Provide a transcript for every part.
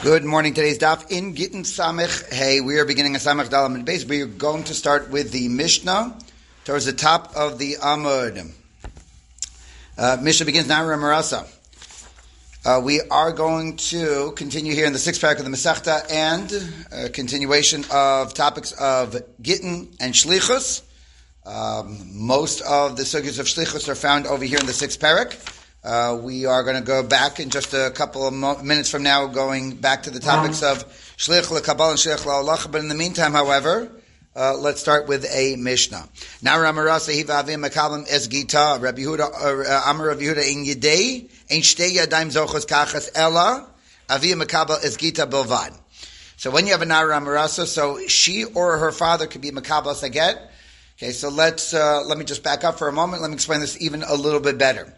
Good morning. Today's daf in Gittin Samech. Hey, we are beginning a Samech Dalam and base. We are going to start with the Mishnah towards the top of the Amud. Uh, Mishnah begins now. Marasa. Uh, we are going to continue here in the sixth parak of the Masechta and a continuation of topics of Gittin and Shlichus. Um, most of the sugyas of Shlichus are found over here in the sixth parak. Uh, we are going to go back in just a couple of mo- minutes from now, going back to the topics of Shlich LeKabal and Shlich LaOlach. But in the meantime, however, uh, let's start with a Mishnah. Now, Ramarasa Hivavim Makalim Es Gita, Rabbi Yehuda, uh, Amar Rabbi Yehuda in Yedei, Ein Shtei Yadayim Zochos Kachas Ella, Avim Makabel Es Bilvad. So when you have a Nara Amarasa, so she or her father could be Makabel Saget. Okay, so let's, uh, let me just back up for a moment. Let me explain this even a little bit better.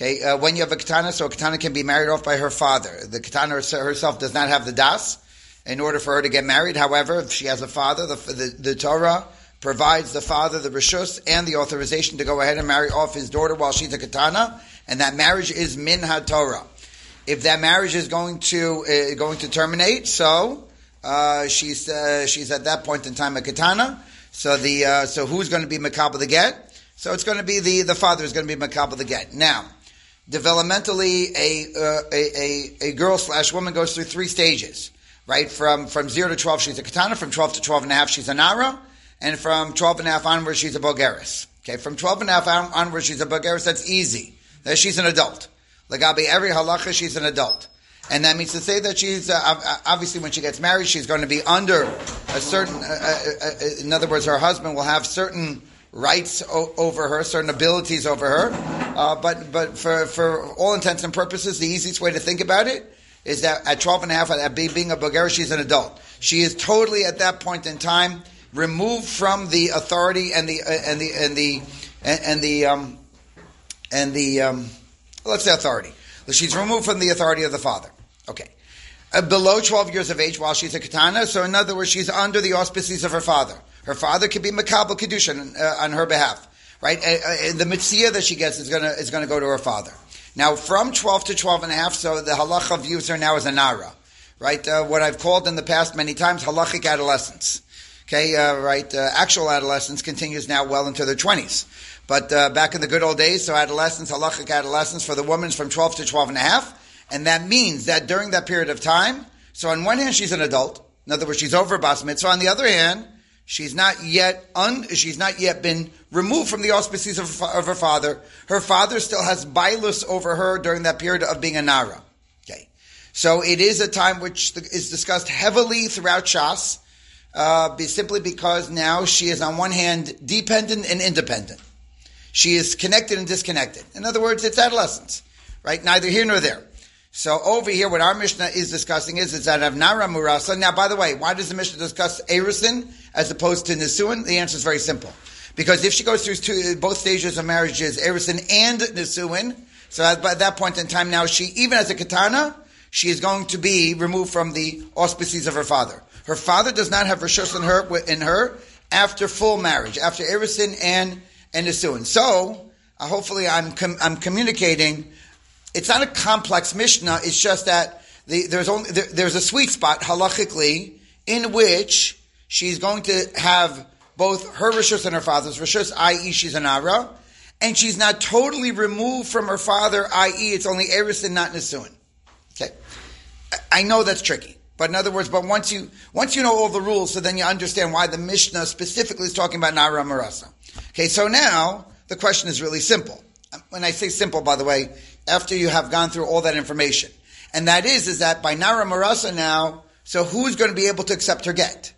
Okay, uh, when you have a katana, so a katana can be married off by her father. The katana herself does not have the das in order for her to get married. However, if she has a father, the, the, the Torah provides the father the rishus and the authorization to go ahead and marry off his daughter while she's a katana, and that marriage is min Torah. If that marriage is going to uh, going to terminate, so uh, she's uh, she's at that point in time a katana. So the uh, so who's going to be makabel the get? So it's going to be the the father is going to be makabel the get. Now developmentally, a, uh, a, a, a, girl slash woman goes through three stages, right? From, from zero to 12, she's a katana. From 12 to 12 and a half, she's a nara. And from 12 and a half onwards, she's a bogeres. Okay, from 12 and a half onwards, she's a bogeres. That's easy. That she's an adult. Lagabi, every halacha, she's an adult. And that means to say that she's, uh, obviously when she gets married, she's going to be under a certain, uh, uh, uh in other words, her husband will have certain rights o- over her, certain abilities over her. Uh, but but for, for all intents and purposes, the easiest way to think about it is that at 12 and a half, at being a Bulgarian, she's an adult. She is totally at that point in time removed from the authority and the uh, and the and the and, and the um, and the um, let's say authority. She's removed from the authority of the father. Okay. Uh, below 12 years of age while she's a katana, so in other words, she's under the auspices of her father. Her father could be makabel kedusha uh, on her behalf, right? Uh, uh, the mitzvah that she gets is going to is to go to her father. Now, from 12 to 12 and a half, so the halacha views her now as a nara, right? Uh, what I've called in the past many times halachic adolescence. Okay, uh, right? Uh, actual adolescence continues now well into their 20s. But back in the good old days, so adolescence, halachic adolescence for the woman is from 12 to 12 and a half. And that means that during that period of time, so on one hand, she's an adult. In other words, she's over bas mitzvah. On the other hand, She's not yet un, she's not yet been removed from the auspices of, of her father. Her father still has bilus over her during that period of being a nara. Okay, so it is a time which is discussed heavily throughout Shas, uh, simply because now she is on one hand dependent and independent. She is connected and disconnected. In other words, it's adolescence, right? Neither here nor there. So over here, what our Mishnah is discussing is, is that of Nara Murasa. Now, by the way, why does the Mishnah discuss Erusin as opposed to Nisuin? The answer is very simple. Because if she goes through two, both stages of marriages, Erusin and Nisuin, so at, by that point in time now, she, even as a katana, she is going to be removed from the auspices of her father. Her father does not have rishus in her, in her after full marriage, after Erusin and, and Nisuin. So, uh, hopefully I'm, com- I'm communicating it's not a complex Mishnah. It's just that the, there's only there, there's a sweet spot halachically in which she's going to have both her rishus and her father's rishus, i.e., she's an ara, and she's not totally removed from her father, i.e., it's only eris and not nisuin. Okay, I know that's tricky. But in other words, but once you once you know all the rules, so then you understand why the Mishnah specifically is talking about Nara Marasa. Okay, so now the question is really simple. When I say simple, by the way, after you have gone through all that information. And that is, is that by Nara Marasa now, so who's going to be able to accept her get?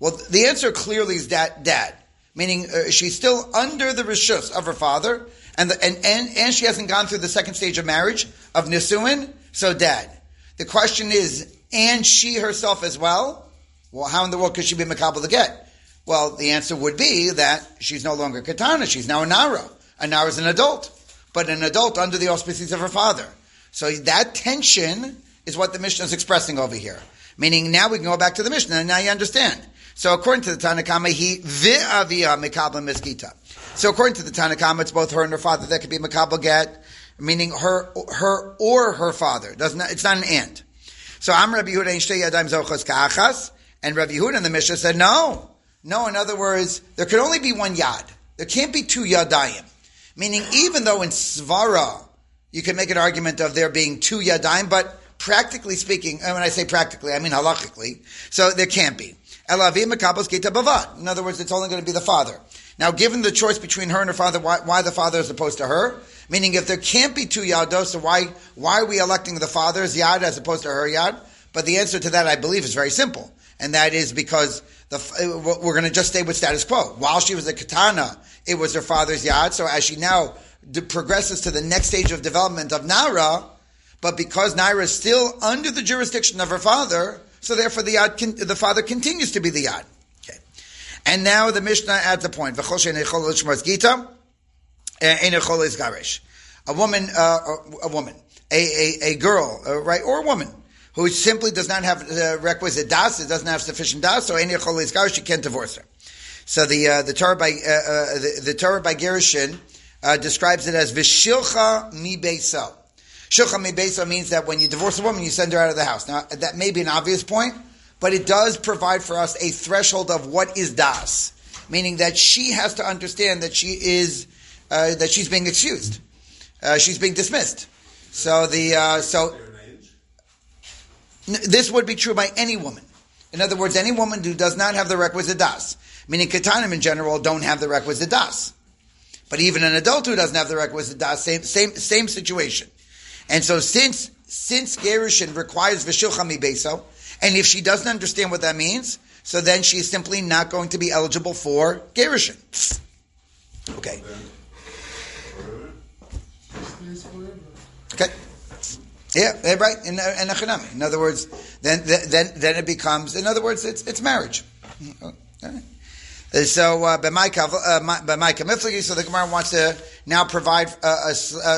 Well, the answer clearly is that dad, meaning uh, she's still under the rishus of her father, and, the, and, and, and she hasn't gone through the second stage of marriage, of nisuin, so dad. The question is, and she herself as well? Well, how in the world could she be makabel to get? Well, the answer would be that she's no longer katana, she's now a nara. A nara is an adult but an adult under the auspices of her father. So that tension is what the Mishnah is expressing over here. Meaning now we can go back to the Mishnah and now you understand. So according to the Tanakhama, he vi'avia mikabla miskita. So according to the Tanakhama, it's both her and her father that could be mikabla get, meaning her, her or her father. Doesn't it's not an and. So I'm Rabbi Yehuda Shtei Yadayim Zochos Ka'achas, and Rabbi Yehuda in the Mishnah said no. No, in other words, there could only be one Yad. There can't be two Yadayim. Meaning, even though in Svara, you can make an argument of there being two Yadayim, but practically speaking, and when I say practically, I mean halachically, so there can't be. In other words, it's only going to be the father. Now, given the choice between her and her father, why, why the father as opposed to her? Meaning, if there can't be two yados, so why why are we electing the father's yad as opposed to her yad? But the answer to that, I believe, is very simple, and that is because the, we're going to just stay with status quo. While she was a katana, it was her father's yad. So as she now progresses to the next stage of development of Nara, but because Naira is still under the jurisdiction of her father, so therefore the yad, the father continues to be the yad. Okay. And now the Mishnah adds a point. A woman, uh, a woman, a, a, a girl, uh, right, or a woman who simply does not have the requisite das, doesn't have sufficient das, so any she can't divorce her. So the uh, the Torah by uh, uh, the, the, Torah by Gerushin uh, describes it as vishilcha mi. Shilcha mi means that when you divorce a woman, you send her out of the house. Now that may be an obvious point, but it does provide for us a threshold of what is das, meaning that she has to understand that she is uh, that she's being excused, uh, she's being dismissed. So the so this would be true by any woman. In other words, any woman who does not have the requisite das, meaning katanim in general don't have the requisite das. But even an adult who doesn't have the requisite das, same same same situation. And so since since Gerushin requires v'shilcha mi beso, and if she doesn't understand what that means, so then she's simply not going to be eligible for Gerushin. Okay. Okay. Yeah, right. In, in, in other words, then then then it becomes. In other words, it's it's marriage. Mm-hmm. So uh, by uh, my so the Gemara wants to now provide a, a, a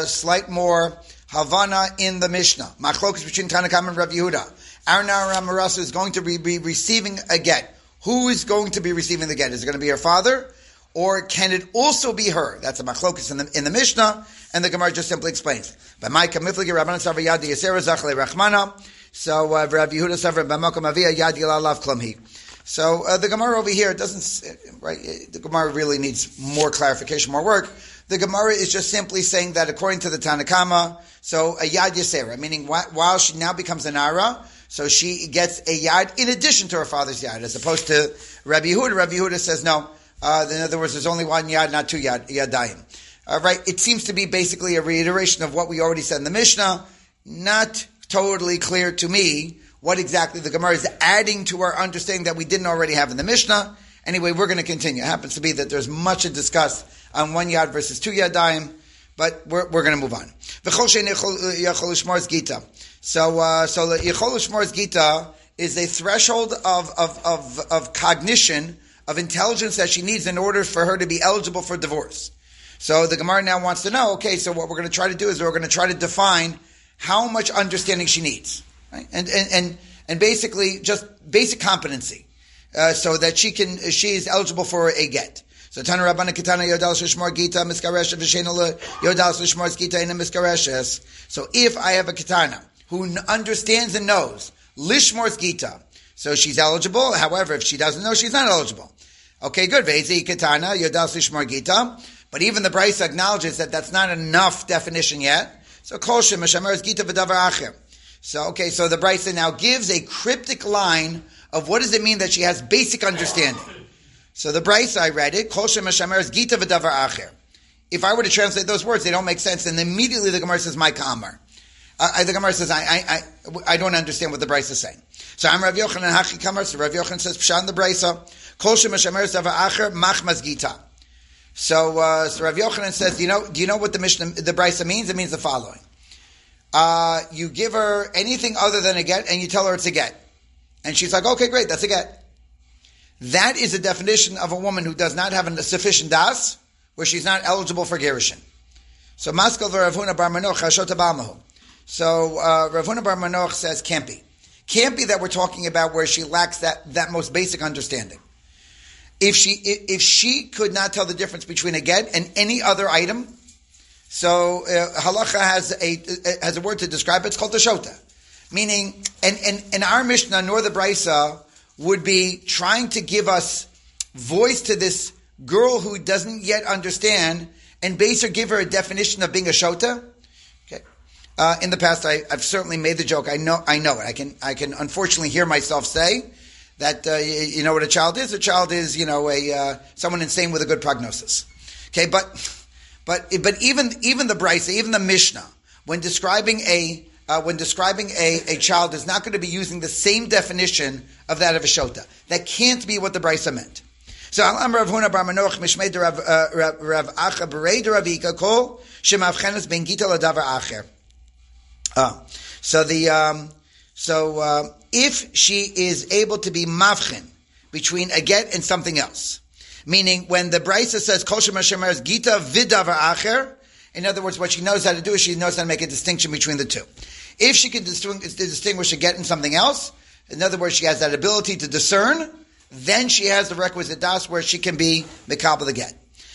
slight more Havana in the Mishnah. Machlokas between Tanakam and Rav Yehuda. Arnar Ramarasa is going to be, be receiving a get. Who is going to be receiving the get? Is it going to be her father? Or can it also be her? That's a machlokas in the, in the Mishnah, and the Gemara just simply explains. By my kamifligi Rabbanan Savayad Yasera Zachle Rachmana. So uh, Rav Yehuda Savra B'Makom Avia Yad Yilalav Klamhi. So uh, the Gemara over here doesn't right. The Gemara really needs more clarification, more work. The Gemara is just simply saying that according to the Tanakama, so a yad yasera, meaning while she now becomes an ara, so she gets a yad in addition to her father's yad, as opposed to Rabbi Yehuda. Rabbi Yehuda says no. Uh, in other words, there's only one yad, not two yad yadayim. Right? it seems to be basically a reiteration of what we already said in the Mishnah. Not totally clear to me what exactly the Gemara is adding to our understanding that we didn't already have in the Mishnah. Anyway, we're going to continue. It happens to be that there's much to discuss on one yad versus two yadayim, but we're, we're going to move on. So, uh, so Yechol Gita is a threshold of, of, of, of cognition, of intelligence that she needs in order for her to be eligible for divorce. So the Gemara now wants to know, okay, so what we're going to try to do is we're going to try to define how much understanding she needs. Right? And, and, and, and basically just basic competency. Uh, so that she can, she is eligible for a get. So Tana Rabbana Yodal Shishmar Gita Miskaresha Vishenala Yodal Shishmar Gita in Miskareshes. So if I have a Kitana who understands and knows Lishmor's Gita, so she's eligible. However, if she doesn't know, she's not eligible. Okay, good. Vezi Kitana Yodal Shishmar Gita. But even the Brisa acknowledges that that's not enough definition yet. So Kol Shem Gita V'Davar Acher. So okay, so the Brisa now gives a cryptic line of what does it mean that she has basic understanding. So the Brisa I read it, Kol Shem is Gita V'Davar Acher. If I were to translate those words, they don't make sense. And immediately the Gemara says, "My Kamar." Uh, the Gemara says, I, I, I, I, don't understand what the Brisa is saying." So I'm Rav Yochanan Hachi Kamar. So Rav Yochanan says, "Pshan the Brisa, Kol Shem is Davar Acher Machmas Gita." So, uh, so Rav Yochanan says, you know, do you know what the Mishnah, the Brisa means? It means the following. Uh, you give her anything other than a get and you tell her it's a get. And she's like, okay, great, that's a get. That is a definition of a woman who does not have a sufficient das, where she's not eligible for gerushin. So Maskal Rav Huna Bar Manoach Hashot So uh, Rav Huna Bar Manoach says can't be. Can't be that we're talking about where she lacks that, that most basic understanding. If she if she could not tell the difference between a get and any other item, so uh, halacha has a has a word to describe it. It's called the shota, Meaning, and, and, and our Mishnah nor the Brisa would be trying to give us voice to this girl who doesn't yet understand and base or give her a definition of being a shota. Okay. Uh, in the past, I, have certainly made the joke. I know, I know it. I can, I can unfortunately hear myself say that uh, you, you, know what a child is. A child is, you know, a uh, someone insane with a good prognosis. Okay, but but but even even the Brisa, even the Mishnah, when describing a uh, when describing a, a child, is not going to be using the same definition of that of a shota. That can't be what the Brisa meant. So Alam Rav Huna Bar Manoach Mishmei Rav uh, Rav Acha Berei Ravika Kol Shemavchenes Ben Gita Ladavar Acher. Ah, so the um, so uh, if she is able to be mavchin between a get and something else, meaning when the Brisa says Kol Shemar Gita Vidavar Acher, in other words, what she knows how to do is she knows how to make a distinction between the two. If she can distinguish a get and something else, in other words, she has that ability to discern then she has the requisite das where she can be mikabel the get.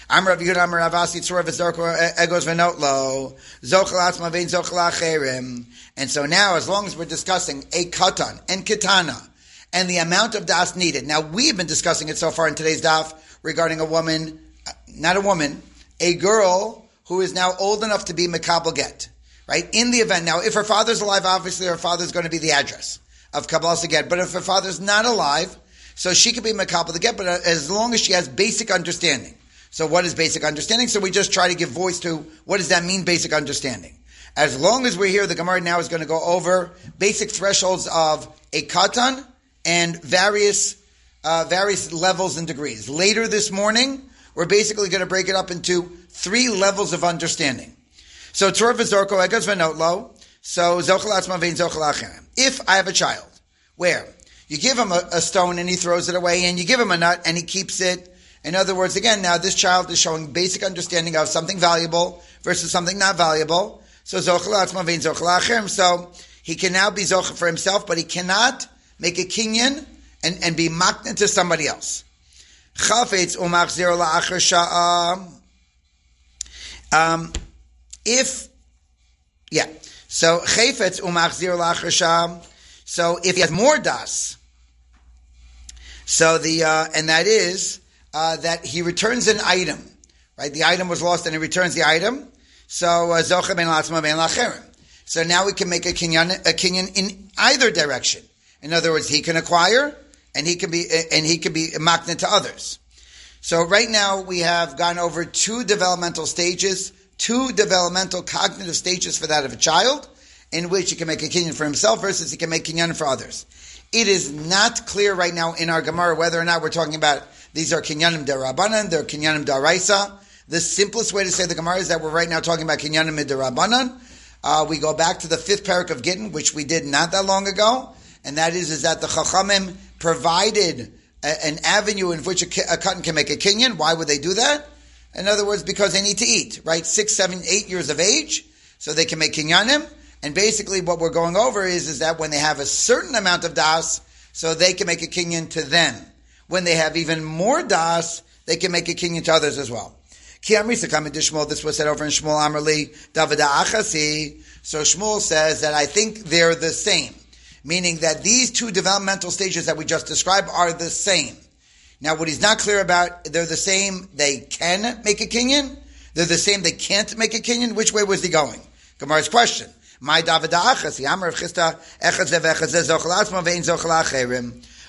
I'm Rav Yehuda, Tzor V'Zorko, eh, Egos V'Notlo, Zochel Atzma Vein Zochel Acherim. And so now, as long as we're discussing a katan and kitana, and the amount of das needed. Now, we've been discussing it so far in today's daf regarding a woman, not a woman, a girl who is now old enough to be mikabel get. Right? In the event, now, if her father's alive, obviously her father's going to be the address of Kabbalah get. But if her father's not alive, so she could be makabel the get, but uh, as long as she has basic understanding. So what is basic understanding? So we just try to give voice to what does that mean, basic understanding. As long as we're here, the Gemara now is going to go over basic thresholds of a katan and various uh, various levels and degrees. Later this morning, we're basically going to break it up into three levels of understanding. So Torah v'zorko. So zochel atzma zochel If I have a child, where you give him a, a, stone and he throws it away, and you give him a nut and he keeps it. In other words, again, now this child is showing basic understanding of something valuable versus something not valuable. So so he can now be zochel for himself, but he cannot make a kinyan and, and be makna to somebody else. Chafetz umachzir Um, if, yeah, so chayfetz umachzir la'achar So if he has more das, so the uh, and that is uh, that he returns an item, right? The item was lost, and he returns the item. So uh, zocha ben latzma ben lacherim. So now we can make a kinyan, a kinyan in either direction. In other words, he can acquire, and he can be and he can be makna to others. So right now we have gone over two developmental stages, two developmental cognitive stages for that of a child, in which he can make a kinyan for himself versus he can make kinyan for others. It is not clear right now in our Gemara whether or not we're talking about these are kinyanim derabanan, they're kinyanim daraisa. The simplest way to say the Gemara is that we're right now talking about kinyanim derabanan. Uh, we go back to the fifth parak of Gittin, which we did not that long ago, and that is is that the Chachamim provided a, an avenue in which a, a katan can make a kinyan. Why would they do that? In other words, because they need to eat, right? Six, seven, eight years of age, so they can make kinyanim. And basically, what we're going over is, is that when they have a certain amount of das, so they can make a kinyan to them. When they have even more das, they can make a kinyan to others as well. This was said over in Shmuel Amrli, Davida Achasi. So Shmuel says that I think they're the same, meaning that these two developmental stages that we just described are the same. Now, what he's not clear about, they're the same, they can make a kinyan. They're the same, they can't make a kinyan. Which way was he going? Gemara's question. My.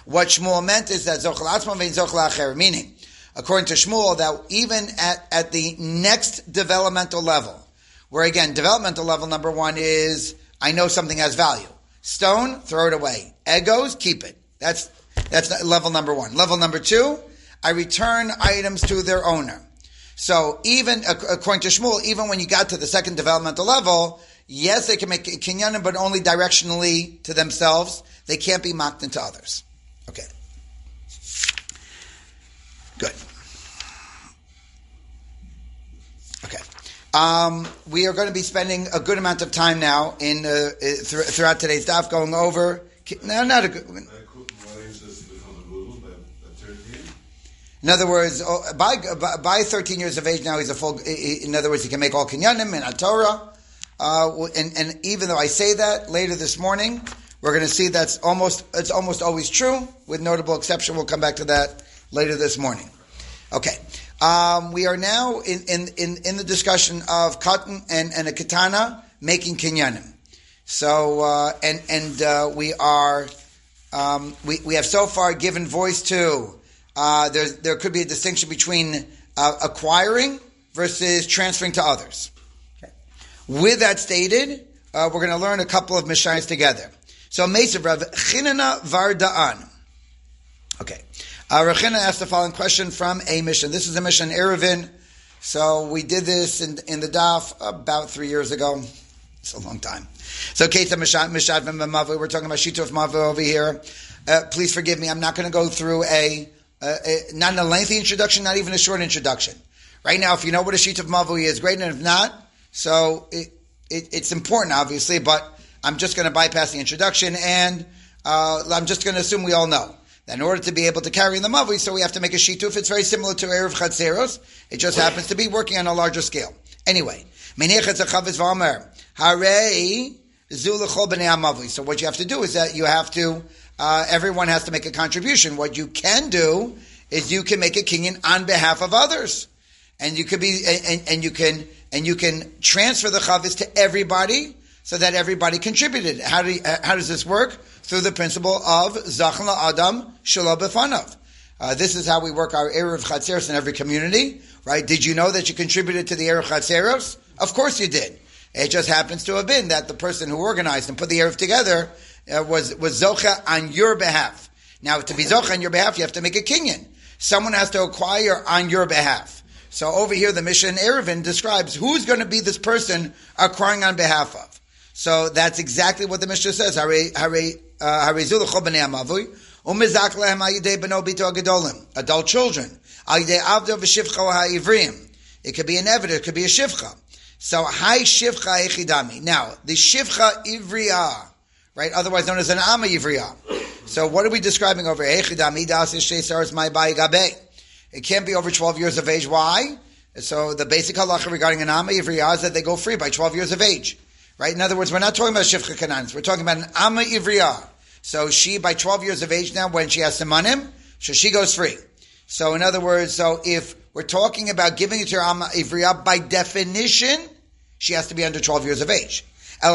What Shmuel meant is that Zochel Atzma Vein Zochel Acherim, meaning, according to Shmuel, that even at, at the next developmental level, where again, developmental level number one is, I know something has value. Stone, throw it away. Egos, keep it. That's, that's level number one. Level number two, I return items to their owner. So even, according to Shmuel, even when you got to the second developmental level, Yes, they can make kinyanim, but only directionally to themselves. They can't be mocked into others. Okay. Good. Um, we are going to be spending a good amount of time now in uh, th- throughout today's daf going over. No, not a good. In other words, oh, by, by 13 years of age now, he's a full. In other words, he can make all kinyanim in a Torah. Uh, and, and, even though I say that later this morning, We're going to see that's almost it's almost always true, with notable exception. We'll come back to that later this morning. Okay, um, we are now in, in, in, in, the discussion of katan and, and a katana making kinyanim. So uh, and and uh, we are um, we we have so far given voice to uh, there there could be a distinction between uh, acquiring versus transferring to others. Okay. With that stated, uh, we're going to learn a couple of mishayis together. So Mesav Rav Chinana Varda'an. Okay. Uh, Rav Chinana asked the following question from a Mishnah. This is a Mishnah Eruvin. So we did this in, in the DAF about three years ago. It's a long time. So Keita Mishat Mishat Mavu. We're talking about Shituf Mavu over here. Uh, please forgive me. I'm not going to go through a, a, a, not a lengthy introduction, not even a short introduction. Right now, if you know what a Shituf Mavu is, great. And if not, so it, it, it's important, obviously, but I'm just going to bypass the introduction and uh, I'm just going to assume we all know in order to be able to carry the mavui, so we have to make a shituf. It's very similar to Eruv Chatzeros. It just happens to be working on a larger scale. Anyway, so what you have to do is that you have to, uh, everyone has to make a contribution. What you can do is you can make a kinyan on behalf of others. And you could be, and, and you can, and you can transfer the chavis to everybody so that everybody contributed. How, do you, how does this work? Through the principle of Zachan Adam Shalom Befanav. Uh, this is how we work our Eruv Chatzeros in every community, right? Did you know that you contributed to the Eruv Chatzeros? Of course you did. It just happens to have been that the person who organized and put the Eruv together uh, was, was Zocha on your behalf. Now, to be Zocha on your behalf, you have to make a kinyan. Someone has to acquire on your behalf. So over here, the Mishnah Eruvin describes who's going to be this person acquiring on behalf of. So that's exactly what the Mishnah says. Uh, Adult children. It could be an evidence, it could be a shivcha. So, hi shivcha echidami. Now, the shivcha ivriya, right, otherwise known as an ama ivriya. So, what are we describing over Echidami das is my gabe. It can't be over 12 years of age. Why? So, the basic halacha regarding an ama ivriya is that they go free by 12 years of age. Right? In other words, we're not talking about Shifcha Kananis. We're talking about an Amma Ivriya. So she, by 12 years of age now, when she has Simanim, so she goes free. So in other words, so if we're talking about giving it to her Amma Ivriya, by definition, she has to be under 12 years of age. Now,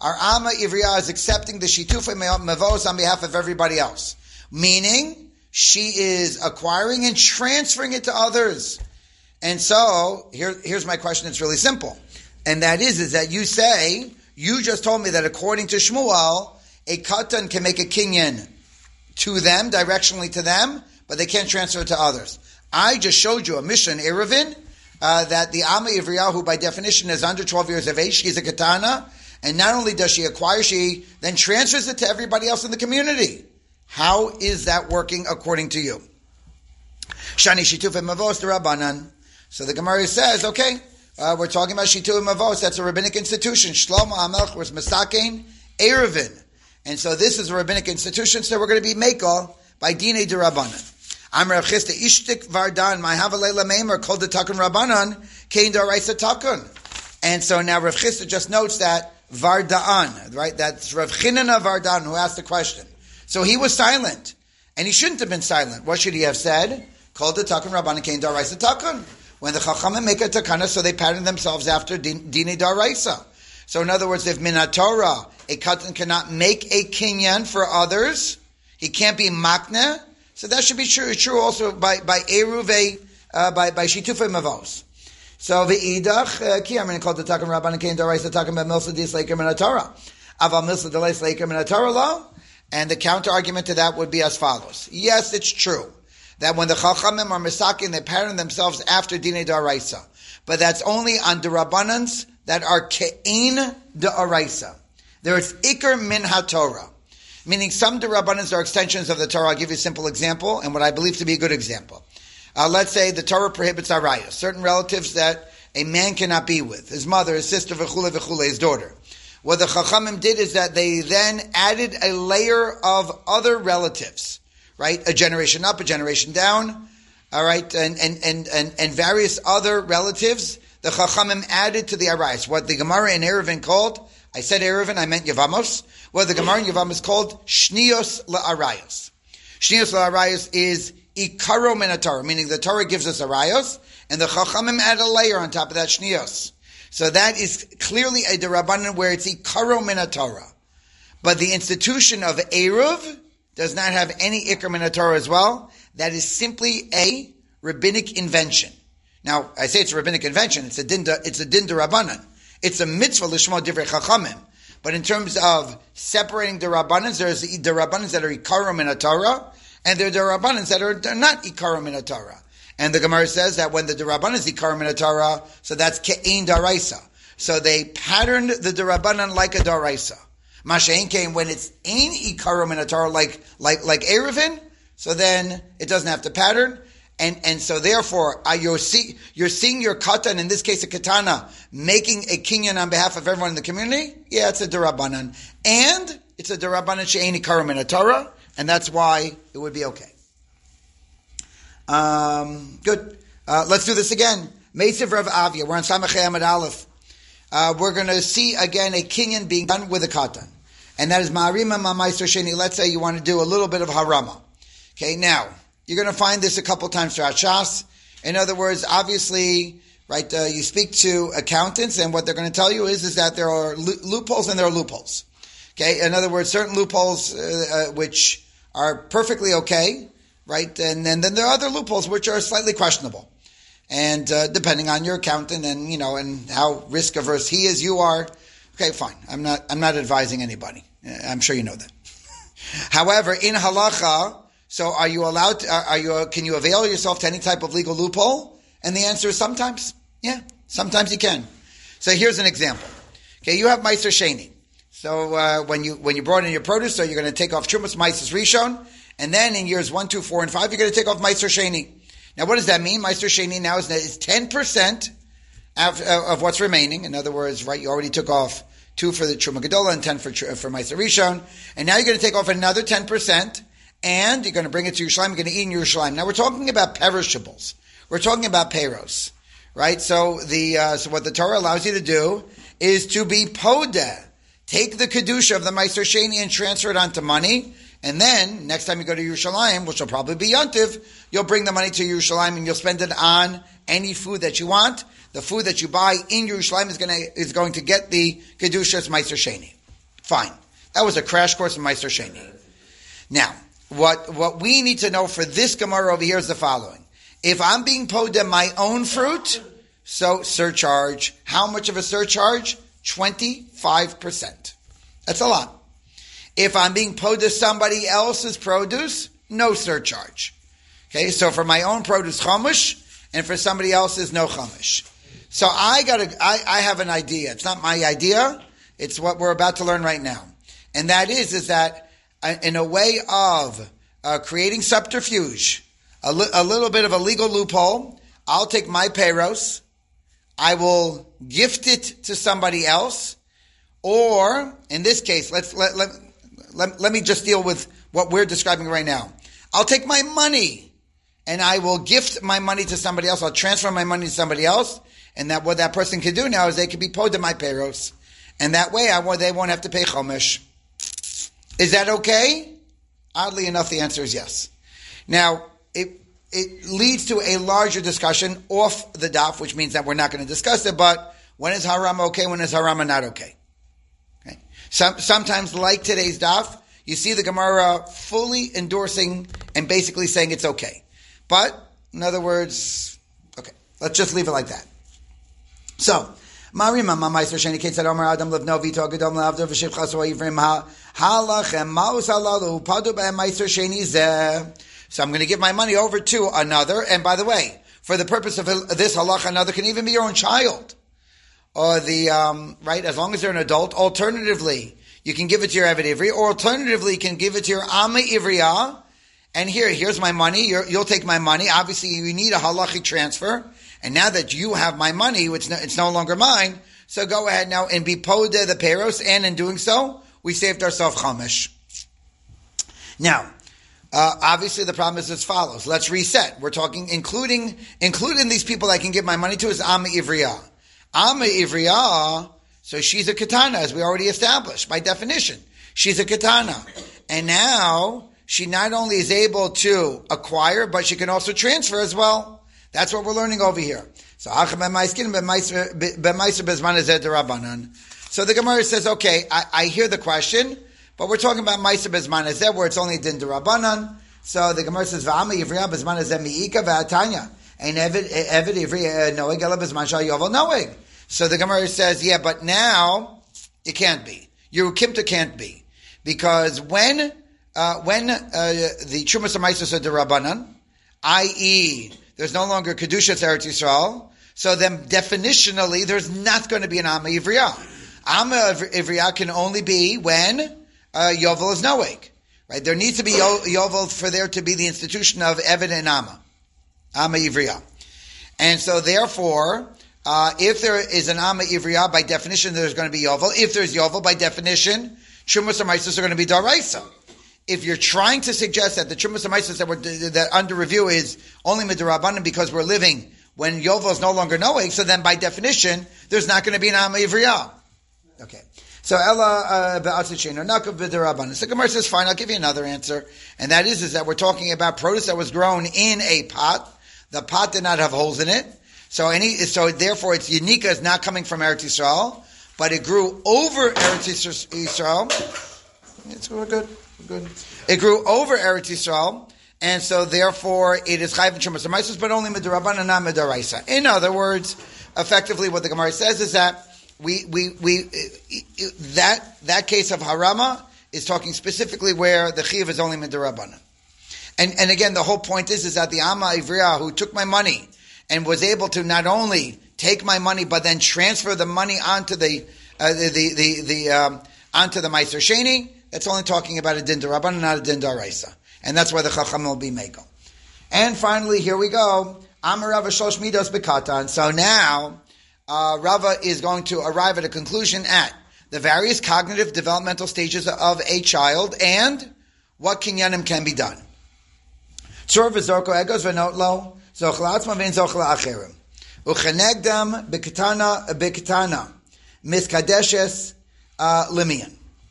our Amma Ivriya is accepting the Shitufa Mavos on behalf of everybody else. Meaning, she is acquiring and transferring it to others. And so here, here's my question. It's really simple, and that is, is that you say you just told me that according to Shmuel, a katan can make a kinyan to them directionally to them, but they can't transfer it to others. I just showed you a Mishnah, Eruvin, uh, that the Amma Ivriyahu by definition is under 12 years of age. She's a katana. And not only does she acquire, she then transfers it to everybody else in the community. How is that working according to you? Shani Shituf Mavos Rabbanan. So the Gemara says, okay, uh, we're talking about Shitu Mavos. That's a rabbinic institution. Shlomo Hamelech was Masakein Eruvin. And so this is a rabbinic institution, so we're going to be Mekal by Dine de Rabbanan. I'm Rav Chisda Ishtik Vardan, my Havalela Meimer, called the Takun Rabbanan, Kain Daraisa Takun. And so now Rav Chisda just notes that Vardaan, right? That's Rav Chinana Vardan who asked the question. So he was silent. And he shouldn't have been silent. What should he have said? Called the Takun Rabbanan, Kain Daraisa Takun when the Chachamim make a takana, so they pattern themselves after Dini Daraisa. So in other words, if Minatora, a katan cannot make a kinyan for others, he can't be makna, so that should be true, true also by, by Eruve, uh, by, by Shitufei Mavos. So the idach uh, ki I'm going to call the takam rabban kain daraisa takam about milsa dis leker minatora. Aval milsa delis leker minatora lo. And the counter argument to that would be as follows. Yes, it's true that when the Chachamim are misakin, they pattern themselves after Dine Daraisa. But that's only on Durabanans that are Ke'in Daraisa. There is Iker Min HaTorah. Meaning some Durabanans are extensions of the Torah. I'll give you a simple example, and what I believe to be a good example. Uh, let's say the Torah prohibits Araya, certain relatives that a man cannot be with, his mother, his sister, v'chule v'chule, his daughter. What the Chachamim did is that they then added a layer of other relatives right? A generation up, a generation down, all right, and, and, and, and, and various other relatives the Chachamim added to the Arayas. What the Gemara in Eruvin called, I said Eruvin, I meant Yavamos. What the Gemara in Yavamos called Shnios La'arayos. Shnios La'arayos is Ikaro Torah, meaning the Torah gives us Arayos, and the Chachamim add a layer on top of that Shnios. So that is clearly a Derabanan where it's Ikaro Torah. But the institution of Eruv does not have any Ikar Torah as well. That is simply a rabbinic invention. Now, I say it's a rabbinic invention. It's a din. It's a din rabbanan. It's a mitzvah lishmo divrei chachamim. But in terms of separating the rabbanans, there's the rabbanans that are ikarim in Torah, and there are the rabbanans that are not ikarim in Torah. And the Gemara says that when the derabanan is ikarim in Torah, so that's ke'in daraisa. So they patterned the derabanan like a daraisa. Mashain came when it's ain ikarim in a Torah like like like Eruvin, so then it doesn't have to pattern. And, and so therefore, uh, you're, see, you're seeing your katan, in this case a katana, making a kinyan on behalf of everyone in the community? Yeah, it's a derabanan. And it's a derabanan she'eni karam in a Torah, and that's why it would be okay. Um, good. Uh, let's do this again. Mesiv Rav Avia. We're on Samach Ahmed Aleph. Uh, we're going to see again a kinyan being done with a katan. And that is Ma'arima Ma'maister Sheni. Let's say you want to do a little bit of harama. Okay, now, you're going to find this a couple times throughout Shas. In other words, obviously, right, uh, you speak to accountants and what they're going to tell you is, is that there are lo- loopholes and there are loopholes. Okay, in other words, certain loopholes uh, uh, which are perfectly okay, right, and, and then there are other loopholes which are slightly questionable. And uh, depending on your accountant and you know and how risk averse he is, you are. Okay, fine. I'm not. I'm not advising anybody. I'm sure you know that. However, in halacha, so are you allowed to, are you, can you avail yourself to any type of legal loophole? And the answer is sometimes. Yeah, sometimes you can. So here's an example. Okay, you have Meiser Sheni. So uh, when you when you brought in your produce, so you're going to take off Chumas Meiser Rishon, and then in years one, two, four, and five, you're going to take off Meiser Sheni. Now, what does that mean? Meiser Sheni now is is ten percent of, uh, of what's remaining. In other words, right, you already took off two for the Truma Gedola and ten for for Meiser Rishon, and now you're going to take off another ten percent and you're going to bring it to Yerushalayim, you're going to eat in Yerushalayim. Now we're talking about perishables. We're talking about payros, right? So the uh, so what the Torah allows you to do is to be podeh. Take the kedusha of the Meiser Sheni and transfer it onto money, and then next time you go to Yerushalayim, which will probably be Yontiv, you'll bring the money to Yerushalayim and you'll spend it on any food that you want. The food that you buy in Yerushalayim is to is going to get the kedusha's Meiser Sheni. Fine, that was a crash course in Meiser Sheni. Now, what, what we need to know for this Gemara over here is the following. If I'm being podem my own fruit, so surcharge. How much of a surcharge? 25%. That's a lot. If I'm being podem somebody else's produce, no surcharge. Okay, so for my own produce, chamush, and for somebody else's, no chamush. So I got I, I have an idea. It's not my idea. It's what we're about to learn right now. And that is, is that in a way of uh, creating subterfuge, a, li- a little bit of a legal loophole. I'll take my payros, I will gift it to somebody else, or in this case, let's let, let, let, let me just deal with what we're describing right now. I'll take my money and I will gift my money to somebody else. I'll transfer my money to somebody else. And that what that person can do now is they can be my payros. And that way I, they won't have to pay chomesh. Is that okay? Oddly enough, the answer is yes. Now, it, it leads to a larger discussion off the daf, which means that we're not going to discuss it, but when is haram okay, when is haram not okay? okay. Some, sometimes, like today's daf, you see the Gemara fully endorsing and basically saying it's okay. But, in other words, okay, let's just leave it like that. So, Marima Mamaiser Sheni Ketzad Omer Adam Levno Vito Gedom Lavdo V'Shivchas Oivrim Halachem Maus Meiser Sheni Zeh. So I'm going to give my money over to another. And by the way, for the purpose of this halacha, another can even be your own child. Or the, um, right, as long as they're an adult. Alternatively, you can give it to your Eved Ivri, or alternatively, you can give it to your Ama Ivriya. And here, here's my money. you will take my money. Obviously, you need a halachic transfer. And now that you have my money, it's no, it's no longer mine. So go ahead now and be poda the peros, and in doing so, we saved ourselves chamish. Now, uh, obviously, the problem is as follows. Let's reset. We're talking, including including these people I can give my money to is Am Ivriya. Ama Ivriya, so she's a katana, as we already established by definition. She's a katana. And now she not only is able to acquire, but she can also transfer as well. That's what we're learning over here. So So the Gemara says, okay, I, I hear the question, but we're talking about Maisa Bezman Azeh, where it's only Din Rabbanan. So the Gemara says, V'ama Yivriya Bezman Azeh Mi'ika V'atanya. And Evid Ivri uh, Noeg Bezman Shal Yovel Noeg. So the Gemara says, yeah, but now it can't be. Your Kimta can't be. Because when, uh, when, uh, the Chumas Amaisa said the Rabbanan, i.e., there's no longer Kedusha Eretz Yisrael, so then definitionally, there's not going to be an Amma Ivriya. Amma Ivriya can only be when uh, Yovel is Noeg. Right? There needs to be Yovel for there to be the institution of Evid and Amma. Amma Ivriya. And so therefore, uh, if there is an Amma Ivriya, by definition there's going to be Yovel. If there's Yovel, by definition, Shumas and are going to be Daraisa. If you're trying to suggest that the Shumas and that, that under review is only Midrabanan because we're living when Yovel is no longer knowing, so then by definition, there's not going to be an Amma Ivriya. Okay. So Ella uh, Be'atzichin Nakav B'Darabanan. So Gemara says, fine, I'll give you another answer. And that is, is that we're talking about produce that was grown in a pot. The pot did not have holes in it. So any, so therefore its Yanika is not coming from Eretz Yisrael, but it grew over Eretz Yisrael. It's we're good. Good. It grew over Eretz Yisrael and so therefore it is chayv and but only midrabanan and not midaraisa. In other words, effectively, what the Gemara says is that we we we that that case of harama is talking specifically where the chiv is only midarabanan. And and again, the whole point is is that the ama Ivriya who took my money and was able to not only take my money but then transfer the money onto the uh, the the the, the um, onto the Meiser Sheni. That's only talking about a din darabanan, not a din daraisa and that's why the Chacham will be megal. And finally, here we go. Amarava Shosh Midos Bekatan. So now, uh, Rava is going to arrive at a conclusion at the various cognitive developmental stages of a child and what kinyanim can be done. Tzur v'zorko egos v'not lo, zochel atzma v'in zochel acherim. Uchenegdam bekatana bekatana. Miskadeshes uh, limian.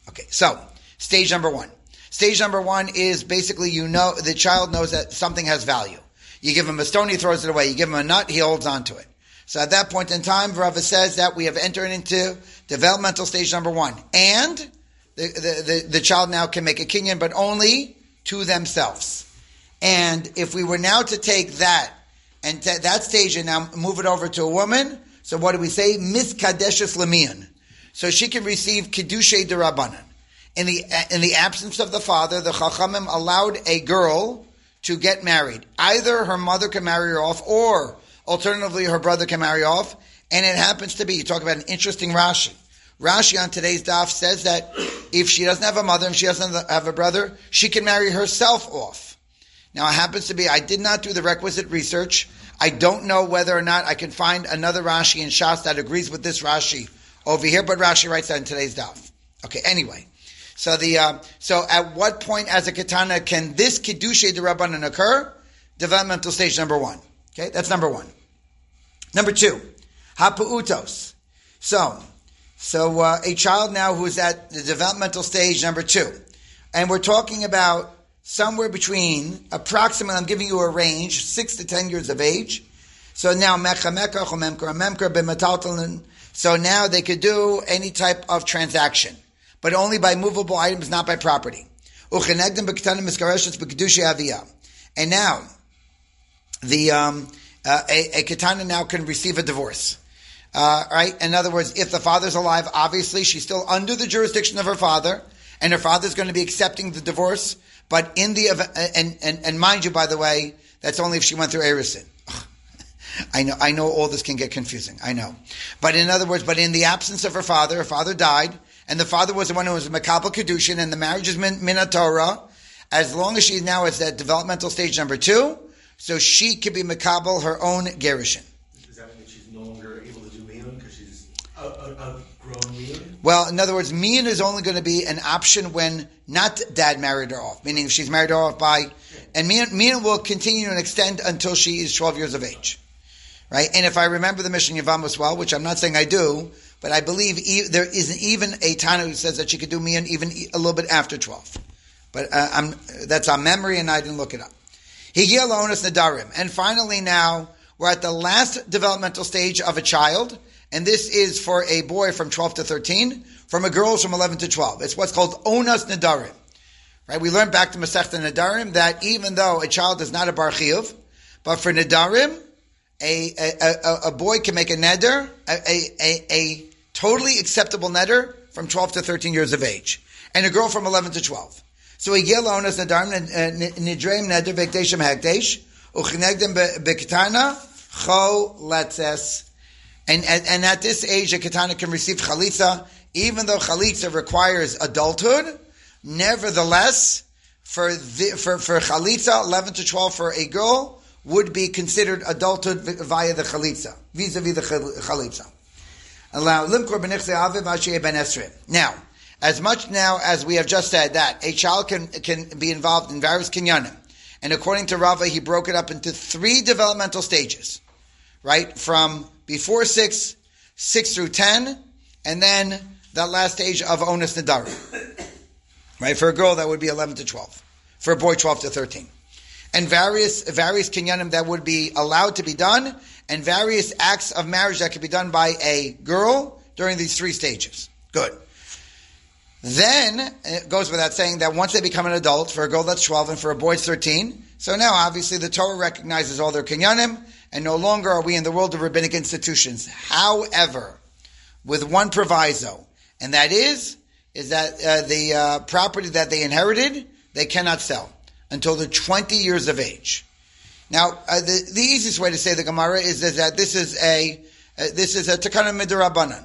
Okay, so, stage number one. Stage number one is basically you know, the child knows that something has value. You give him a stone, he throws it away. You give him a nut, he holds on to it. So at that point in time, Rava says that we have entered into developmental stage number one. And the, the, the, the child now can make a kinyan, but only to themselves. And if we were now to take that and t- that stage and now move it over to a woman, so what do we say? Miskadeshes lemian. So she can receive kedushay derabanan in the in the absence of the father, the Chachamim allowed a girl to get married. Either her mother can marry her off, or alternatively her brother can marry off. And it happens to be, you talk about an interesting Rashi. Rashi on today's daf says that if she doesn't have a mother and she doesn't have a brother, she can marry herself off. Now it happens to be, I did not do the requisite research. I don't know whether or not I can find another Rashi in Shas that agrees with this Rashi over here, but Rashi writes that in today's daf. Okay, anyway. So the uh, so at what point as a katana can this kedusha the rabbanan occur? Developmental stage number one. Okay, that's number one. Number two, hapuutos. So, so uh, a child now who's at the developmental stage number two, and we're talking about somewhere between approximately. I'm giving you a range, six to ten years of age. So now mecha mecha chomemkar memkar So now they could do any type of transaction but only by movable items, not by property. And now, the um, uh, a, a katana now can receive a divorce. Uh, right? In other words, if the father's alive, obviously she's still under the jurisdiction of her father, and her father's going to be accepting the divorce. But in the and and, and mind you, by the way, that's only if she went through Erusin. I know, I know all this can get confusing. I know. But in other words, but in the absence of her father, her father died, and the father was the one who was a Makabal Kedushin, and the marriage is min, Torah, as long as she's now is at that developmental stage number two, so she could be Makabal her own Gerushin. Does that mean that she's no longer able to do Miyun because she's a, a, a grown Miyun? Well, in other words, Miyun is only going to be an option when not dad married her off, meaning if she's married her off by, and Miyun, will continue and extend until she is 12 years of age. right? And if I remember the Mishnah Yavamos well, which I'm not saying I do, but I believe e- there isn't even a Tana who says that she could do mian even a little bit after 12. But uh, that's on memory and I didn't look it up. Higil onus nadarim. And finally now, we're at the last developmental stage of a child, and this is for a boy from 12 to 13, from a girl from 11 to 12. It's what's called onas nadarim. Right? We learned back to Masechta Nadarim that even though a child is not a bar but for Nadarim, a, a, a, a, boy can make a neder, a, a, a, totally acceptable neder from 12 to 13 years of age, and a girl from 11 to 12. So he gil onas nadarim nidreim uh, neder vekdeshim beketana cho letzes. And, and, at this age, a katana can receive chalitza, even though chalitza requires adulthood, Nevertheless, for the, for for chalitza, eleven to twelve for a girl would be considered adulthood via the chalitza, vis-a-vis the chalitza. Now, as much now as we have just said that a child can can be involved in various kinyanim, and according to Rava, he broke it up into three developmental stages, right? From before six, six through ten, and then that last stage of onus nadarim. Right? For a girl, that would be 11 to 12. For a boy, 12 to 13. And various, various kinyanim that would be allowed to be done, and various acts of marriage that could be done by a girl during these three stages. Good. Then, it goes without saying that once they become an adult, for a girl that's 12 and for a boy it's 13, so now obviously the Torah recognizes all their kinyanim, and no longer are we in the world of rabbinic institutions. However, with one proviso, and that is is that uh, the uh, property that they inherited, they cannot sell until they're 20 years of age. Now, uh, the, the easiest way to say the Gemara is, is that this is a uh, this is a takana midrabanan.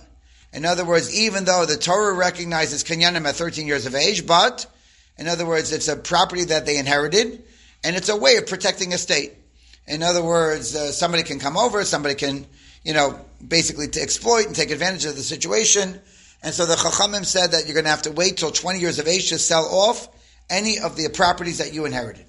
In other words, even though the Torah recognizes kinyanim at 13 years of age, but in other words, it's a property that they inherited, and it's a way of protecting a state. In other words, uh, somebody can come over, somebody can, you know, basically to exploit and take advantage of the situation. And so the Chachamim said that you're going to have to wait till 20 years of age to sell off any of the properties that you inherited.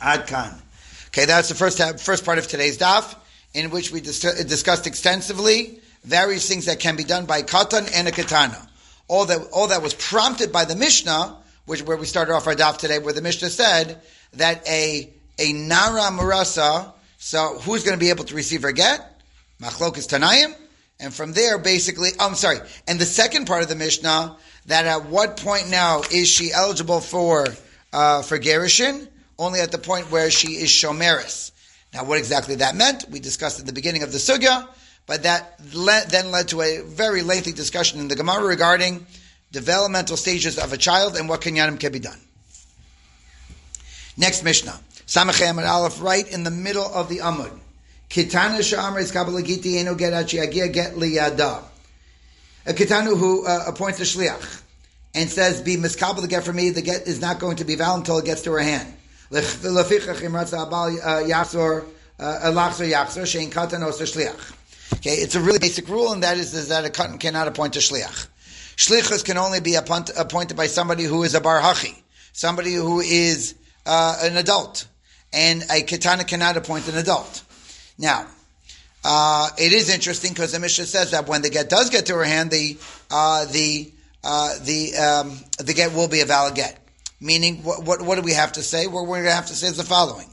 Adkan. Okay, that's the first first part of today's daf, in which we dis- discussed extensively various things that can be done by katan and a katana. All that all that was prompted by the Mishnah, which where we started off our daf today, where the Mishnah said that a a nara marasa. So who's going to be able to receive her get? Machlokas Tanayim and from there, basically, oh, I'm sorry. And the second part of the Mishnah, that at what point now is she eligible for uh, for Gerushin? Only at the point where she is Shomeris. Now, what exactly that meant, we discussed at the beginning of the Sugya, but that le- then led to a very lengthy discussion in the Gemara regarding developmental stages of a child and what kinyanim can be done. Next Mishnah, Samachem and Aleph, right in the middle of the Amud. Kitana Shamar is Kabbalagiti Eno Get Liyada. A Kitanu who uh, appoints a Shliach and says, Be miskabel the get for me, the get is not going to be valid until it gets to her hand. Uh, okay, it's a really basic rule, and that is, is that a katan cannot appoint a shliach. Shlichus can only be appointed by somebody who is a bar hachi, somebody who is uh, an adult, and a katana cannot appoint an adult. Now, uh, it is interesting because the Mishnah says that when the get does get to her hand, the uh, the uh, the um, the get will be a valid get. Meaning, what, what, what do we have to say? What we're going to have to say is the following: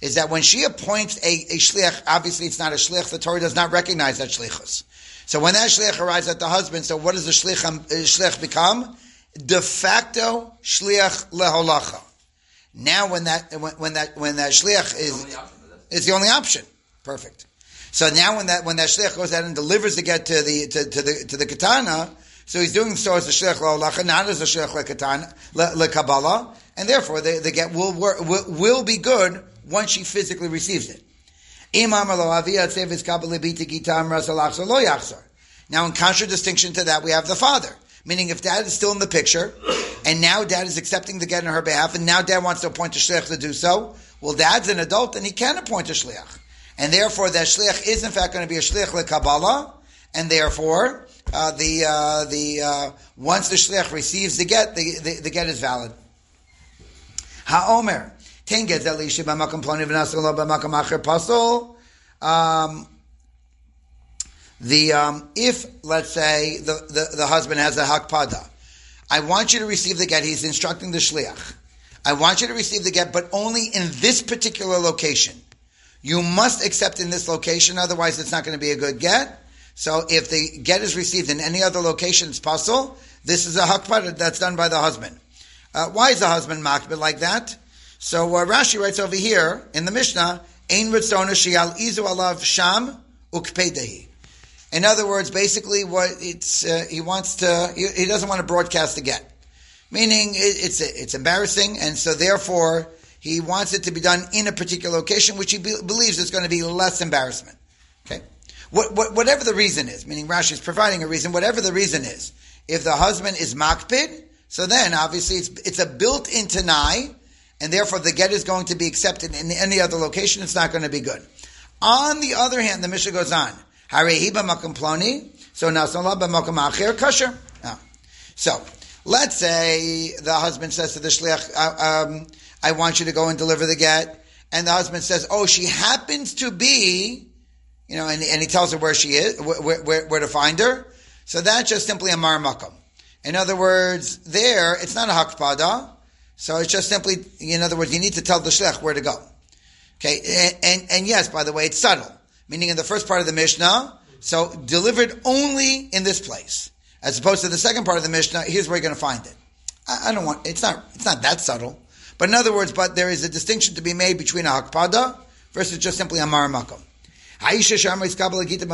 is that when she appoints a, a shliach, obviously it's not a shliach. The Torah does not recognize that shlichus. So when that shliach arrives at the husband, so what does the shliach, um, shliach become? De facto shliach leholacha. Now, when that when, when that when that shliach is is the only option. Perfect. So now when that when that shliach goes out and delivers the get to the to, to the to the katana, so he's doing so as a shliach la'olacha, not as a shliach lekatana lekabbalah, and therefore the, the get will, work, will will be good once she physically receives it. Now, in contradistinction to that, we have the father. Meaning, if dad is still in the picture, and now dad is accepting the get on her behalf, and now dad wants to appoint a shliach to do so, well, dad's an adult, and he can appoint a shliach and therefore that shliach is in fact going to be a shliach lekabbalah, and therefore uh, the uh, the uh, once the shliach receives the get, the, the, the get is valid. Haomer ten get elisha b'makam ploni v'nasalo b'makam acher pasol. um, the um, if let's say the, the, the husband has a hakpada, I want you to receive the get. He's instructing the shliach. I want you to receive the get, but only in this particular location. You must accept in this location, otherwise it's not going to be a good get. So if the get is received in any other location, it's possible. This is a hakpada that's done by the husband. Uh, why is the husband makbid like that? So uh, Rashi writes over here in the Mishnah, Ein ritzona shial izu alav sham ukpedehi. In other words, basically, what it's uh, he wants to he, he, doesn't want to broadcast the get, meaning it, it's it's embarrassing, and so therefore he wants it to be done in a particular location, which he be, believes is going to be less embarrassment. What, what, whatever the reason is, meaning Rashi is providing a reason. Whatever the reason is, if the husband is makpid, so then obviously it's it's a built-in tanai, and therefore the get is going to be accepted in any other location. It's not going to be good. On the other hand, the Mishnah goes on. Harehi b'makom ploni. So kosher. So let's say the husband says to the shliach, uh, um, "I want you to go and deliver the get," and the husband says, "Oh, she happens to be." You know, and, and he tells her where she is, where, where, where to find her. So that's just simply a marmakum. In other words, there, it's not a hakpada. So it's just simply, in other words, you need to tell the shlech where to go. Okay, and, and, and yes, by the way, it's subtle meaning in the first part of the Mishnah, so delivered only in this place. As opposed to the second part of the Mishnah, here's where you're going to find it. I, I don't want, it's not, it's not that subtle. But in other words, but there is a distinction to be made between a hakpada versus just simply a maramakom. Is Kabbalah Gita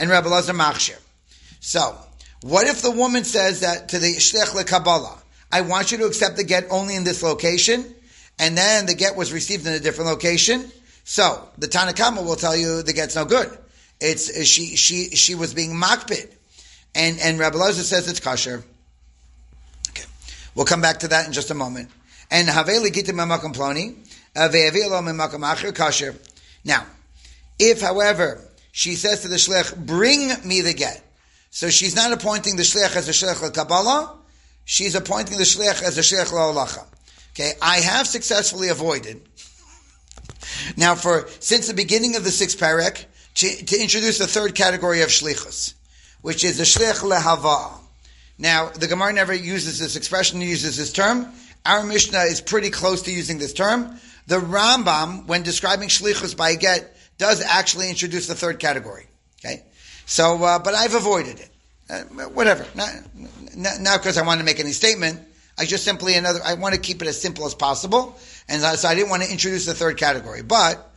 and Rabbi Lazar Machshir. So, what if the woman says that to the Shlech Kabbalah, I want you to accept the get only in this location, and then the get was received in a different location, so the Tanakama will tell you the get's no good. It's she she she was being makpid, and and Rabbi Lazar says it's kosher. Okay, we'll come back to that in just a moment. And haveli gitim memakom ploni Now, if however she says to the shlich, "Bring me the get," so she's not appointing the shlich as a shlich Kabbalah, she's appointing the shlich as a shlich la'olacha. Okay, I have successfully avoided now, for since the beginning of the sixth parak, to, to introduce the third category of shlichus, which is the shlich lehava. Now, the Gemara never uses this expression; uses this term. Our Mishnah is pretty close to using this term. The Rambam, when describing shlichus by get, does actually introduce the third category. Okay, so uh, but I've avoided it. Uh, whatever. Not, not because I want to make any statement. I just simply another. I want to keep it as simple as possible, and so I didn't want to introduce the third category. But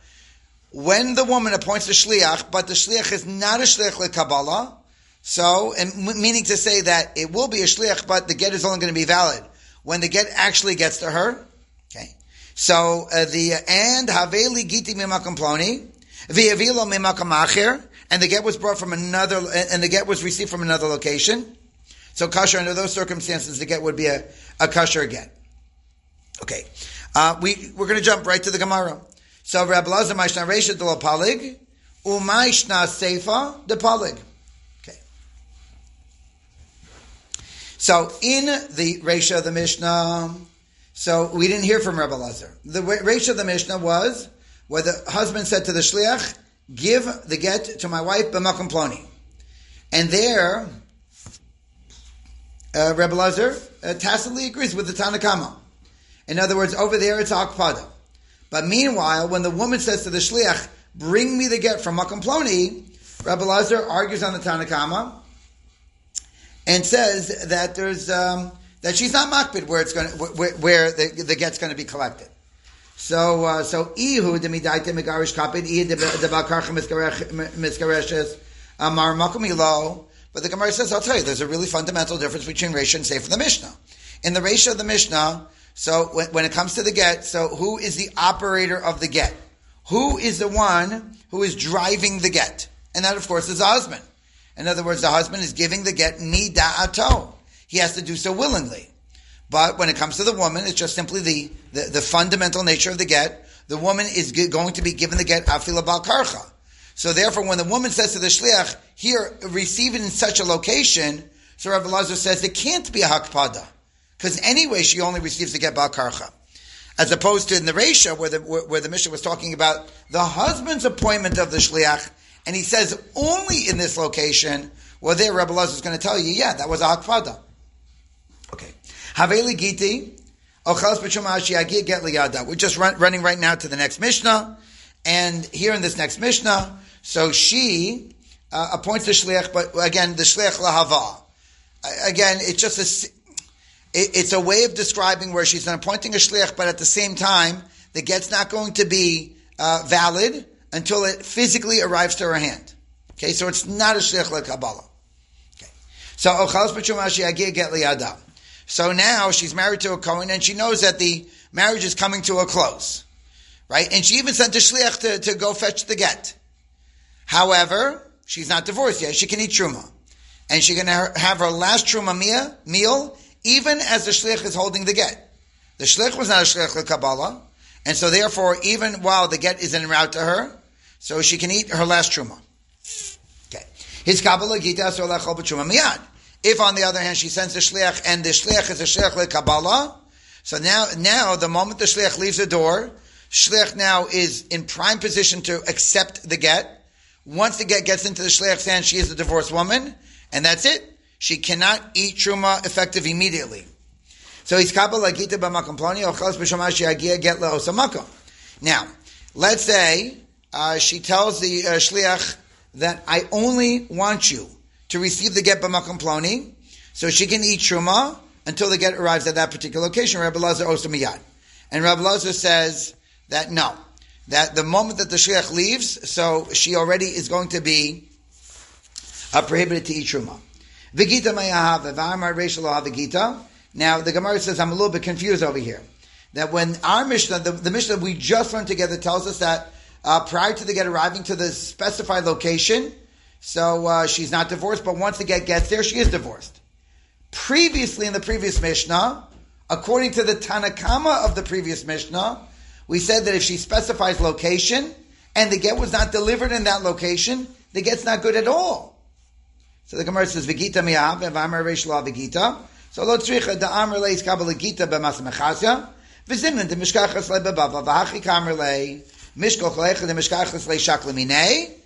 when the woman appoints the shliach, but the shliach is not a shliach le Kabbalah, so and meaning to say that it will be a shliach, but the get is only going to be valid when the get actually gets to her. Okay, so uh, the and haveli giti mimakam ploni v'yavilo mimakam acher, and the get was brought from another, and the get was received from another location. So kasher under those circumstances, the get would be a, a kasher get. Okay. Uh, we, we're going to jump right to the Gemara. So Rabbi Lazar Maishna Resha de la Palig, Umaishna Seifa de Palig. Okay. So in the Resha of the Mishnah, so we didn't hear from Rabbi Lazar. The ratio of the Mishnah was where the husband said to the Shliach, give the get to my wife b'makom ploni. And there, uh, Rebbe Lazar uh, tacitly agrees with the Tanakama. In other words, over there it's akpada. But meanwhile, when the woman says to the shliach, "Bring me the get from Makom Ploni," Rebbe Lazar argues on the Tanakama and says that there's um, that she's not makbid where it's going where, where the, the get's going to be collected. So uh, so ihu demidaita megarish kapid ihu debakarcha miskareshes amar makom ilo but the Gemara says, I'll tell you, there's a really fundamental difference between Resha and Sefer the Mishnah. In the Resha of the Mishnah, so when, when, it comes to the get, so who is the operator of the get? Who is the one who is driving the get? And that, of course, is the husband. In other words, the husband is giving the get mida'ato. He has to do so willingly. But when it comes to the woman, it's just simply the, the, the fundamental nature of the get. The woman is going to be given the get afila bal karcha. So therefore, when the woman says to the shliach, here, receive it in such a location, so Rabbi Lazar says it can't be a hakpada. Because anyway, she only receives the get bal karcha. as opposed to in the Resha, where the, where, where the Mishnah was talking about the husband's appointment of the Shliach, and he says only in this location, well, there Rebbe Lazar is going to tell you, yeah, that was a Hakfada. Haveli Giti, We're just run, running right now to the next Mishnah, and here in this next Mishnah, so she uh, appoints the Shliach, but again, the Shliach Lahava. Again, it's just a, it's a way of describing where she's appointing a shliach, but at the same time, the get's not going to be uh, valid until it physically arrives to her hand. Okay, so it's not a shliach Kabbalah. Okay, so get So now she's married to a Kohen, and she knows that the marriage is coming to a close, right? And she even sent a shliach to, to go fetch the get. However, she's not divorced yet. She can eat truma, and she can have her last truma meal even as the shliach is holding the get. The shliach was not a shlich Kabbalah, and so therefore, even while the get is en route to her, so she can eat her last truma. Okay. His Kabbalah Gita miyad. If on the other hand she sends the shliach and the shliach is a shlich Kabbalah, so now, now the moment the shliach leaves the door, shliach now is in prime position to accept the get. Once the get gets into the shliach's hand, she is a divorced woman, and that's it she cannot eat truma effective immediately. So he's kabbalah gita b'makom ploni ochels b'shomashi agia get le'osamakom. Now, let's say uh, she tells the uh, shliach that I only want you to receive the get b'makom ploni, so she can eat truma until the get arrives at that particular location. Rabbi Lazar osamiyad, and Rabbi Lazar says that no, that the moment that the shliach leaves, so she already is going to be uh, prohibited to eat truma. V'gita mayahav v'amar reishalav v'gita. Now the Gemara says I'm a little bit confused over here. That when our Mishnah, the, the Mishnah we just learned together tells us that uh, prior to the get arriving to the specified location, so uh, she's not divorced, but once the get gets there, she is divorced. Previously in the previous Mishnah, according to the Tanakama of the previous Mishnah, we said that if she specifies location and the get was not delivered in that location, the get's not good at all. So the Gemara says, "V'gita mi'av v'amar reish la v'gita." So lo tzricha da amr leis kabel gita b'mas mechasya v'zimnin de mishkachas le bebava v'hachi kamer le mishkoch leicha de mishkachas le shak leminei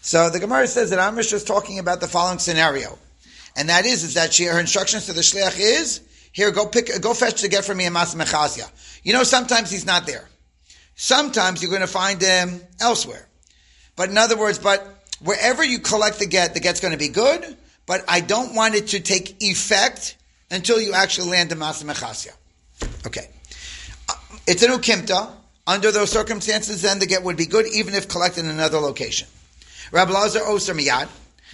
So the Gemara says that Amish is talking about the following scenario, and that is is that she her instructions to the shliach is here go pick go fetch the get for me a mas mechasya. You know sometimes he's not there. Sometimes you're going to find him elsewhere. But in other words, but wherever you collect the get, the get's going to be good, but I don't want it to take effect until you actually land a Masa Mechasya. Okay. Uh, it's an Ukimta. Under those circumstances, then the get would be good, even if collected in another location. Rabbi Lazar Oser Miyad.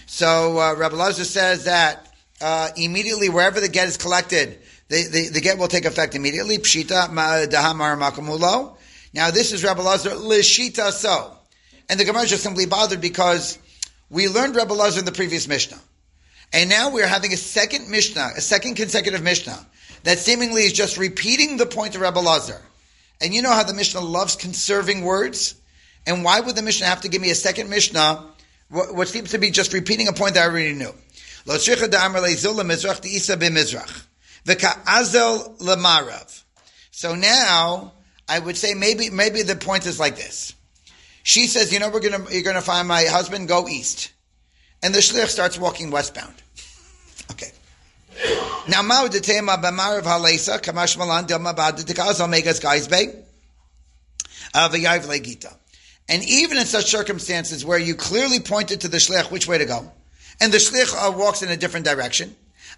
So uh, Rabbi Lazar says that uh, immediately wherever the get is collected, the, the, the, get will take effect immediately. Pshita ma, dahamar makamulo. Now this is Rabbi Lazar lishita so. And the Gemara is simply bothered because we learned Rebbe Lazar in the previous Mishnah. And now we're having a second Mishnah, a second consecutive Mishnah, that seemingly is just repeating the point of Rebbe Lazar. And you know how the Mishnah loves conserving words? And why would the Mishnah have to give me a second Mishnah, which seems to be just repeating a point that I already knew? So now, I would say maybe, maybe the point is like this. She says, you know, we're gonna, you're gonna find my husband, go east. And the shlich starts walking westbound. Okay. Now, Mao de Tema Bamarav Halesa, Kamash Malan Dilma Baditikaz Omegas Gaisbe, Avayav Legita. And even in such circumstances where you clearly pointed to the shlich which way to go, and the shlich uh, walks in a different direction,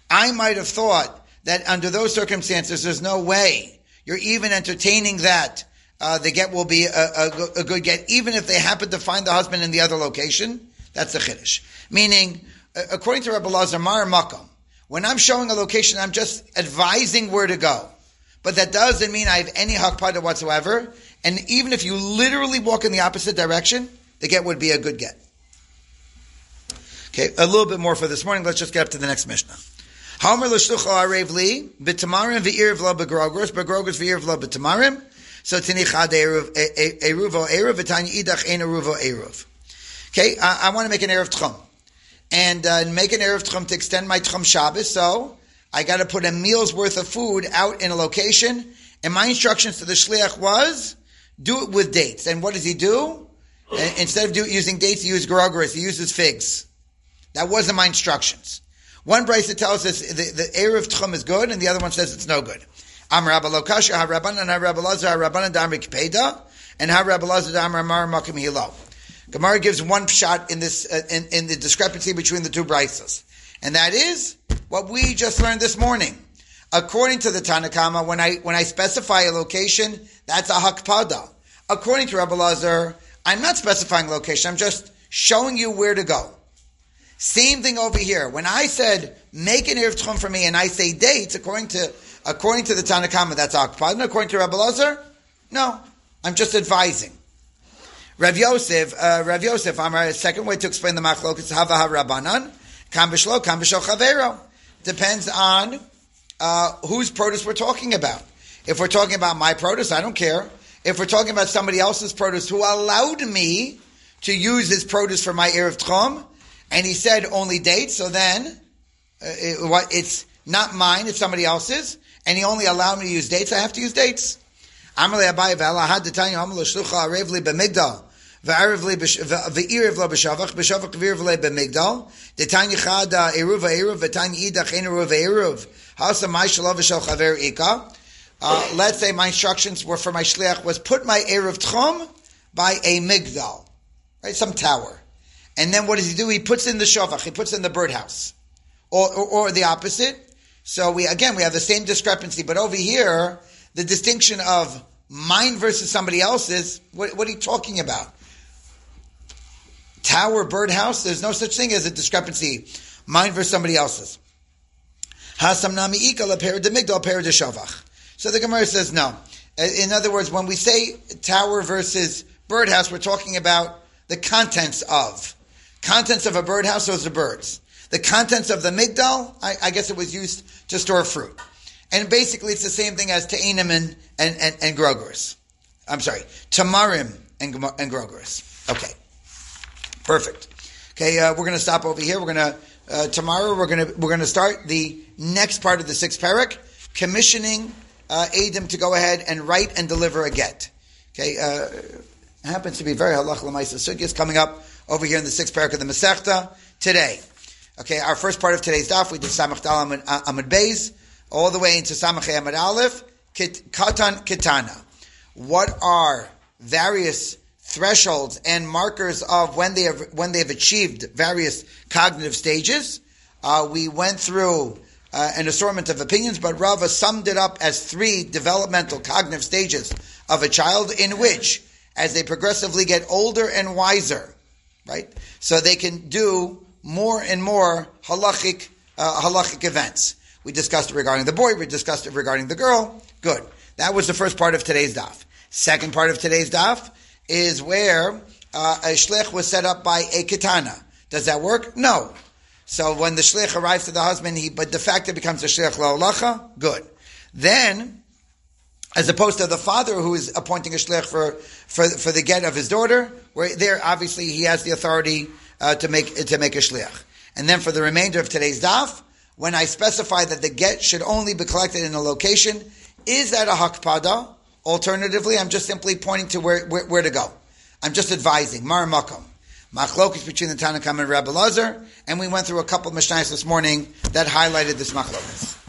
I might have thought that under those circumstances, there's no way you're even entertaining that uh, the get will be a, a, a, good get, even if they happen to find the husband in the other location. That's the chiddush. Meaning, according to Rabbi Lazar Mar Makom, when I'm showing a location, I'm just advising where to go. But that doesn't mean I have any hakpada whatsoever. And even if you literally walk in the opposite direction, the get would be a good get. Okay, a little bit more for this morning. Let's just get up to the next Mishnah. Homer l'shlucha arev li b'tamarim v'ir v'lo b'grogros b'grogros v'ir v'lo b'tamarim so tinichad eruv eruvo eruv v'tanya idach ein eruv. Okay, I, I, want to make an eruv tchum, and uh, make an eruv tchum to extend my tchum Shabbos. So I got to put a meal's worth of food out in a location, and my instructions to the shliach was do it with dates. And what does he do? Instead of do, using dates, he uses garogris. He uses figs. That wasn't my instructions. One brisa tells us the, the Erev Tchum is good, and the other one says it's no good. Am Rabba Lokasha, Ha Rabbanan, Rabbanan, and Makim Hilo. Gemara gives one shot in this, uh, in, in the discrepancy between the two brisas. And that is what we just learned this morning. According to the Tanakama, when I, when I specify a location, that's a hakpada. According to Rabbi Lazar, I'm not specifying location, I'm just showing you where to go. Same thing over here. When I said, make an Erev Tchum for me, and I say dates, according to, according to the Tanakama, that's Akpad. According to Rabbi Lazar, no. I'm just advising. Rav Yosef, uh, Rav Yosef, I'm a second way to explain the machlok is Hava harabanan, Kam B'shlo, Kam Chavero. Depends on, uh, whose produce we're talking about. If we're talking about my produce, I don't care. If we're talking about somebody else's produce who allowed me to use his produce for my Erev Tchum, and he said only dates, so then uh, it, what, it's not mine, it's somebody else's, and he only allowed me to use dates, I have to use dates. Amalei Amalei Shlucha b'migdal ika uh, let's say my instructions were for my shliach was put my eruv tchum by a migdal right some tower and then what does he do? He puts in the shavach, he puts in the birdhouse. Or, or, or, the opposite. So we, again, we have the same discrepancy, but over here, the distinction of mine versus somebody else's, what, what are you talking about? Tower, birdhouse, there's no such thing as a discrepancy. Mine versus somebody else's. Ikal shavach. So the Gemara says no. Uh, in other words, when we say tower versus birdhouse, we're talking about the contents of. Contents of a birdhouse, those are birds. The contents of the migdal, I, I, guess it was used to store fruit. And basically it's the same thing as te'inim and, and, and, and. I'm sorry, tamarim and, and grogeris. Okay. Perfect. Okay, uh, we're going to stop over here. We're going to, uh, tomorrow we're going to, we're going to start the next part of the sixth parak, commissioning uh, Adam to go ahead and write and deliver a get. Okay, uh, happens to be very halach lemaisa sugyas coming up over here in the sixth parak of the Masechta today. Okay, our first part of today's daf, we did Samach Dal Amud, uh, Beis, all the way into Samach Amud Aleph, Katan Kitana. What are various thresholds and markers of when they have when they have achieved various cognitive stages? Uh, we went through uh, an assortment of opinions, but Rava summed it up as three developmental cognitive stages of a child in which, as they progressively get older and wiser, right? So they can do more and more halachic, uh, halachic events. We discussed it regarding the boy, we discussed it regarding the girl. Good. That was the first part of today's daf. Second part of today's daf is where uh, a shlich was set up by a katana. Does that work? No. So when the shlich arrives to the husband, he but de facto becomes a shlich la'olacha. Good. Then, as opposed to the father who is appointing a shlich for, for, for the get of his daughter, where there obviously he has the authority uh, to make to make a shliach. And then for the remainder of today's daf, when I specify that the get should only be collected in a location, is that a hakpada? Alternatively, I'm just simply pointing to where, where, where to go. I'm just advising. Mar makom. Machlokis between the Tanakam and Rabbi Lazar, and we went through a couple of mishnayos this morning that highlighted this machlokis.